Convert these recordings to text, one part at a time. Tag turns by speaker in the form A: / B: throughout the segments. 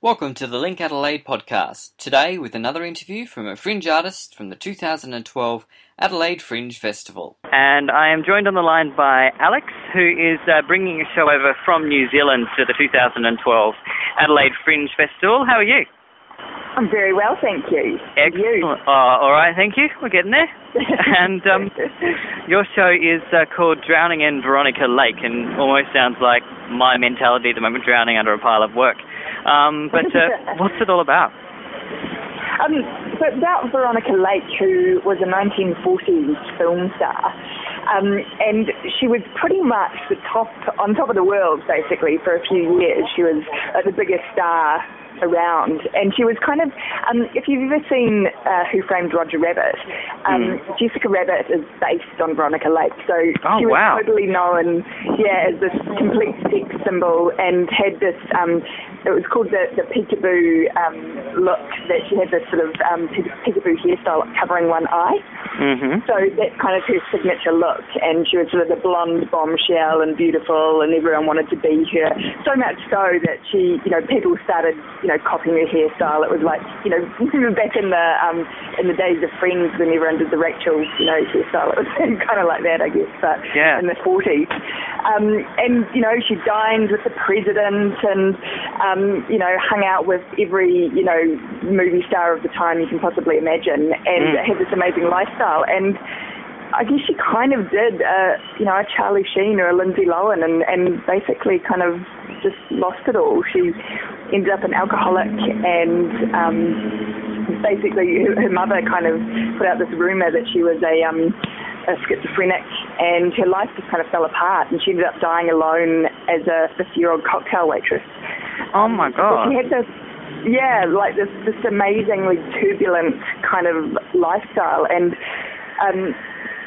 A: Welcome to the Link Adelaide podcast. Today, with another interview from a fringe artist from the 2012 Adelaide Fringe Festival.
B: And I am joined on the line by Alex, who is uh, bringing a show over from New Zealand to the 2012 Adelaide Fringe Festival. How are you?
C: I'm very well, thank you.
B: Excellent. You? Oh, all right, thank you. We're getting there. and um, your show is uh, called Drowning in Veronica Lake, and almost sounds like my mentality at the moment, drowning under a pile of work. Um, but uh, what's it all about?
C: Um, so it's about Veronica Lake, who was a 1940s film star. Um, and she was pretty much the top, on top of the world, basically, for a few years. She was uh, the biggest star around. And she was kind of, um, if you've ever seen uh, Who Framed Roger Rabbit, um, mm. Jessica Rabbit is based on Veronica Lake. So
B: oh,
C: she was
B: wow.
C: totally known, yeah, as this complete sex symbol and had this, um, it was called the, the peekaboo um, look, that she had this sort of um, peekaboo hairstyle covering one eye.
B: Mm-hmm.
C: So that's kind of her signature look. And she was sort of the blonde bombshell and beautiful, and everyone wanted to be her. So much so that she, you know, people started, you know, copying her hairstyle. It was like, you know, back in the um, in the days of Friends when everyone did the Rachel, you know, hairstyle. It was kind of like that, I guess, but
B: yeah.
C: in the 40s. Um, and you know, she dined with the president, and um, you know, hung out with every you know movie star of the time you can possibly imagine, and
B: mm.
C: had this amazing lifestyle. And I guess she kind of did, uh, you know, a Charlie Sheen or a Lindsay Lohan, and, and basically kind of just lost it all. She ended up an alcoholic, and um, basically her, her mother kind of put out this rumor that she was a um, a schizophrenic, and her life just kind of fell apart, and she ended up dying alone as a 50-year-old cocktail waitress.
B: Oh my God!
C: she had this yeah, like this this amazingly turbulent kind of lifestyle, and um,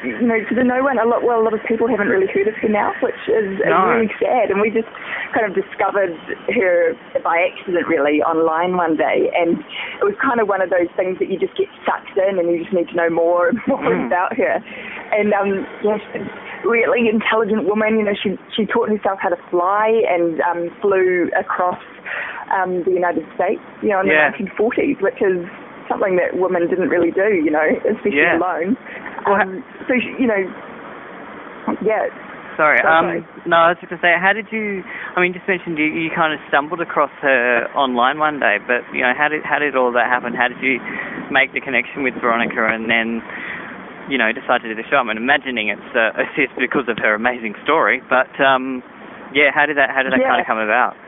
C: you know, to the no one, a lot, well, a lot of people haven't really heard of her now, which is,
B: no.
C: is really sad. And we just kind of discovered her by accident, really, online one day. And it was kind of one of those things that you just get sucked in and you just need to know more and more
B: mm.
C: about her. And, um, yeah, she's a really intelligent woman. You know, she, she taught herself how to fly and um, flew across um, the United States, you know, in
B: yeah.
C: the 1940s, which is something that women didn't really do, you know, especially
B: yeah.
C: alone. Um, so you know, yeah.
B: Sorry.
C: So
B: um,
C: sorry.
B: no, I was just gonna say, how did you? I mean, just mentioned you, you kind of stumbled across her online one day, but you know, how did how did all that happen? How did you make the connection with Veronica, and then? You know, decide to do the show. I'm imagining it's uh, it's because of her amazing story, but um, yeah, how did that how did that
C: yeah.
B: kind of come about?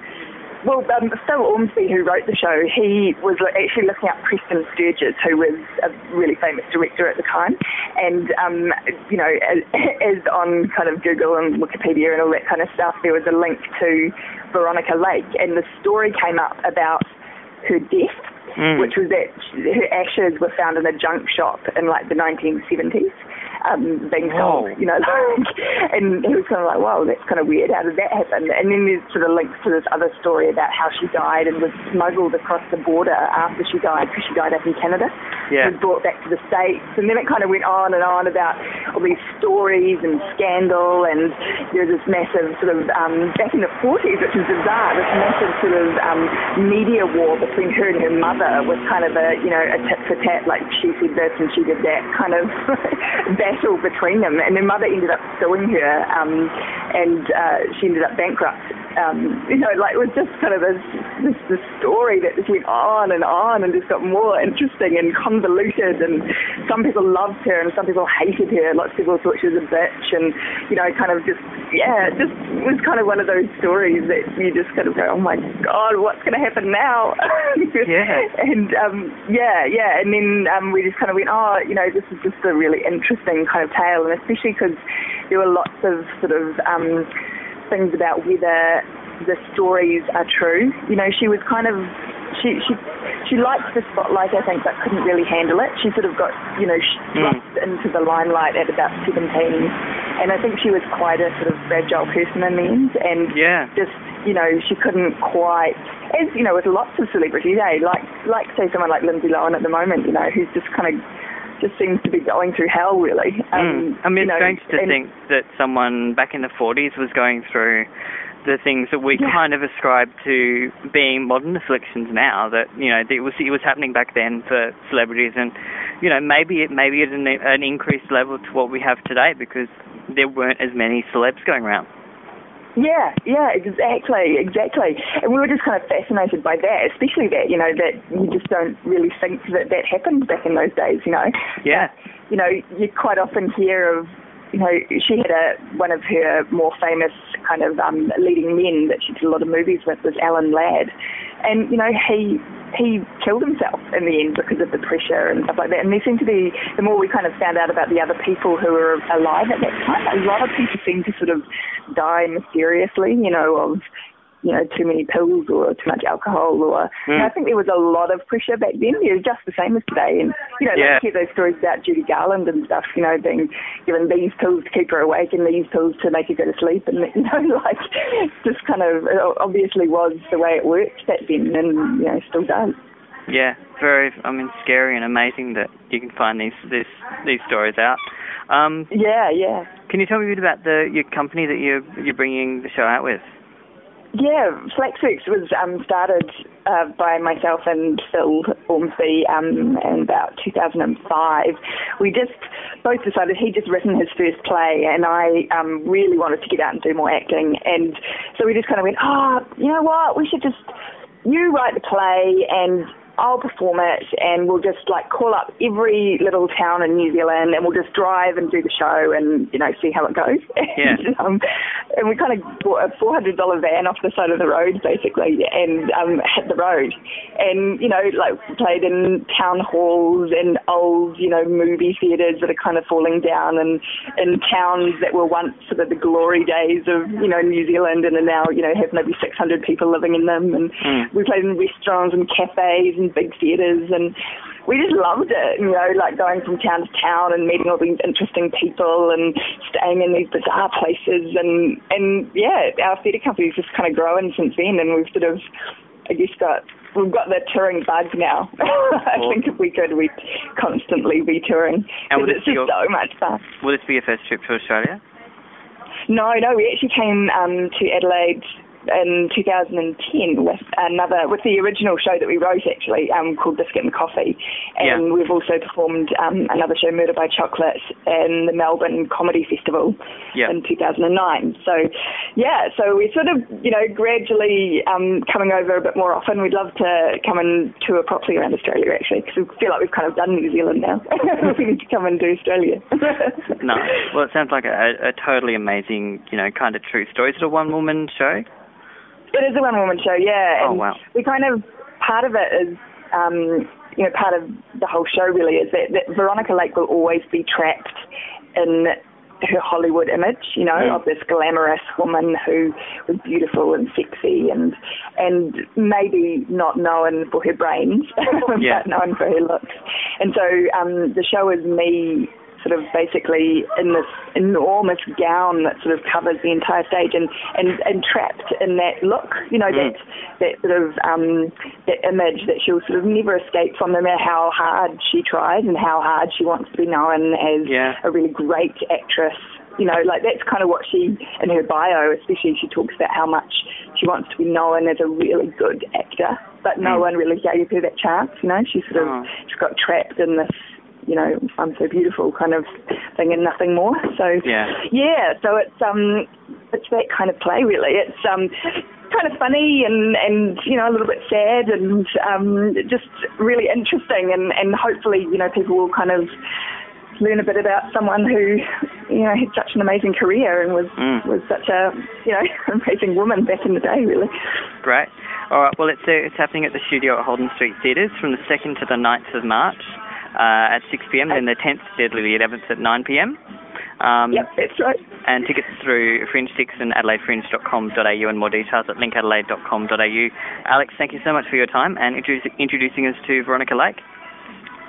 C: Well, um, Phil Ormsby, who wrote the show, he was actually looking at Preston Sturges, who was a really famous director at the time. And, um, you know, as, as, on kind of Google and Wikipedia and all that kind of stuff, there was a link to Veronica Lake. And the story came up about her death,
B: mm.
C: which was that her ashes were found in a junk shop in like the 1970s um, being sold, you know, like, and he was kind of like, wow, that's kind of weird. How did that happen? And then there's sort of links to this other story about how she died and was smuggled across the border after she died because she died up in Canada.
B: Yeah.
C: Was brought back to the States. And then it kind of went on and on about all these stories and scandal and there was this massive sort of, um, back in the 40s, which is bizarre, this massive sort of um, media war between her and her mother was kind of a, you know, a tit for tat, like she said this and she did that kind of battle between them, and her mother ended up suing her, um, and uh, she ended up bankrupt. Um, you know, like it was just kind of this, this this story that just went on and on and just got more interesting and convoluted. And some people loved her and some people hated her. Lots of people thought she was a bitch, and you know, kind of just yeah, it just was kind of one of those stories that you just kind of go, oh my god, what's going to happen now?
B: yeah.
C: And um, yeah, yeah, and then um, we just kind of went, oh, you know, this is just a really interesting kind of tale, and especially because there were lots of sort of um, things about whether the stories are true. You know, she was kind of she she she liked the spotlight, I think, but couldn't really handle it. She sort of got you know thrust mm. into the limelight at about 17, and I think she was quite a sort of fragile person in the end, and
B: yeah.
C: just you know she couldn't quite. As you know, with lots of celebrities, eh? Like, like say someone like Lindsay Lohan at the moment, you know, who's just kind of just seems to be going through hell, really.
B: Um, mm. I mean,
C: it's
B: know, strange to think that someone back in the 40s was going through the things that we
C: Yeah.
B: kind of ascribe to being modern afflictions now. That you know it was it was happening back then for celebrities, and you know maybe it maybe at an, an increased level to what we have today because there weren't as many celebs going around.
C: Yeah, yeah, exactly, exactly. And we were just kind of fascinated by that, especially that, you know, that you just don't really think that that happened back in those days, you know.
B: Yeah.
C: You know, you quite often hear of, you know, she had a one of her more famous kind of um, leading men that she did a lot of movies with was Alan Ladd, and you know he he killed himself in the end because of the pressure and stuff like that. And there seemed to be the more we kind of found out about the other people who were alive at that time, a lot of people seemed to sort of die mysteriously, you know, of you know, too many pills or too much alcohol or
B: Mm.
C: you know, I think there was a lot of pressure back then. It was just the same as today. And you know,
B: Yeah.
C: like hear those stories about Judy Garland and stuff, you know, being given these pills to keep her awake and these pills to make her go to sleep and you know, like just kind of it obviously was the way it worked back then and you know, still does.
B: Yeah, very. I mean, scary and amazing that you can find these this these stories out. Um,
C: Yeah, yeah.
B: can you tell me a bit about the your company that you're you're bringing the show out with?
C: Yeah, Flaxworks was um, started uh, by myself and Phil Ormsby um, in about 2005. We just both decided he'd just written his first play, and I um, really wanted to get out and do more acting. And so we just kind of went, oh, you know what? We should just you write the play and I'll perform it and we'll just like call up every little town in New Zealand and we'll just drive and do the show and, you know, see how it goes.
B: Yeah.
C: and, um, and we kind of bought a $400 van off the side of the road basically and um, hit the road. And, you know, like played in town halls and old, you know, movie theatres that are kind of falling down and in towns that were once sort of the glory days of, you know, New Zealand and are now, you know, have maybe 600 people living in them. And
B: Mm.
C: we played in restaurants and cafes and big theatres and we just loved it, you know, like going from town to town and meeting all these interesting people and staying in these bizarre places and and yeah, our theatre company's just kind of grown since then and we've sort of I guess got we've got the touring bug now. I
B: Cool.
C: think if we could we'd constantly be touring.
B: And would
C: it's just
B: your-
C: so much fun.
B: Will this be your first trip to Australia?
C: No, no, we actually came um, to Adelaide in 2010 with another, with the original show that we wrote actually, um, called Biscuit and Coffee. And
B: Yeah.
C: we've also performed um, another show, Murder by Chocolate, in the Melbourne Comedy Festival
B: Yeah.
C: in 2009. So, yeah, so we're sort of, you know, gradually um, coming over a bit more often. We'd love to come and tour properly around Australia actually, because we feel like we've kind of done New Zealand now. we need to come and do Australia.
B: No. Well, it sounds like a, a totally amazing, you know, kind of true story. Is it a one-woman show?
C: It is a one woman show, yeah.
B: Oh,
C: And
B: wow.
C: We kind of part of it is um, you know, part of the whole show really is that, that Veronica Lake will always be trapped in her Hollywood image, you know,
B: Mm.
C: of this glamorous woman who was beautiful and sexy and and maybe not known for her brains,
B: Yeah.
C: but known for her looks. And so um, the show is me sort of basically in this enormous gown that sort of covers the entire stage and, and, and trapped in that look, you know,
B: Mm.
C: that that sort of um, that image that she'll sort of never escape from no matter how hard she tries and how hard she wants to be known as
B: Yeah.
C: a really great actress. You know, like that's kind of what she, in her bio especially, she talks about how much she wants to be known as a really good actor, but no
B: Mm.
C: one really gave her that chance. You know, she sort of
B: Oh.
C: she got trapped in this, you know, I'm so beautiful kind of thing and nothing more. So
B: Yeah.
C: yeah, so it's um it's that kind of play really. It's um kind of funny and and you know a little bit sad and um just really interesting and and hopefully you know people will kind of learn a bit about someone who you know had such an amazing career and was
B: Mm.
C: was such a you know amazing woman back in the day really.
B: Great. All right. Well, it's uh, it's happening at the studio at Holden Street Theatres from the 2nd to the 9th of March uh, at 6 p.m. Then the 10th, deadly the 11th at 9 p.m. Um,
C: Yep, that's right.
B: And tickets through FringeTIX and AdelaideFringe.com.au and more details at linkadelaide.com.au. Alex, thank you so much for your time and introducing us to Veronica Lake.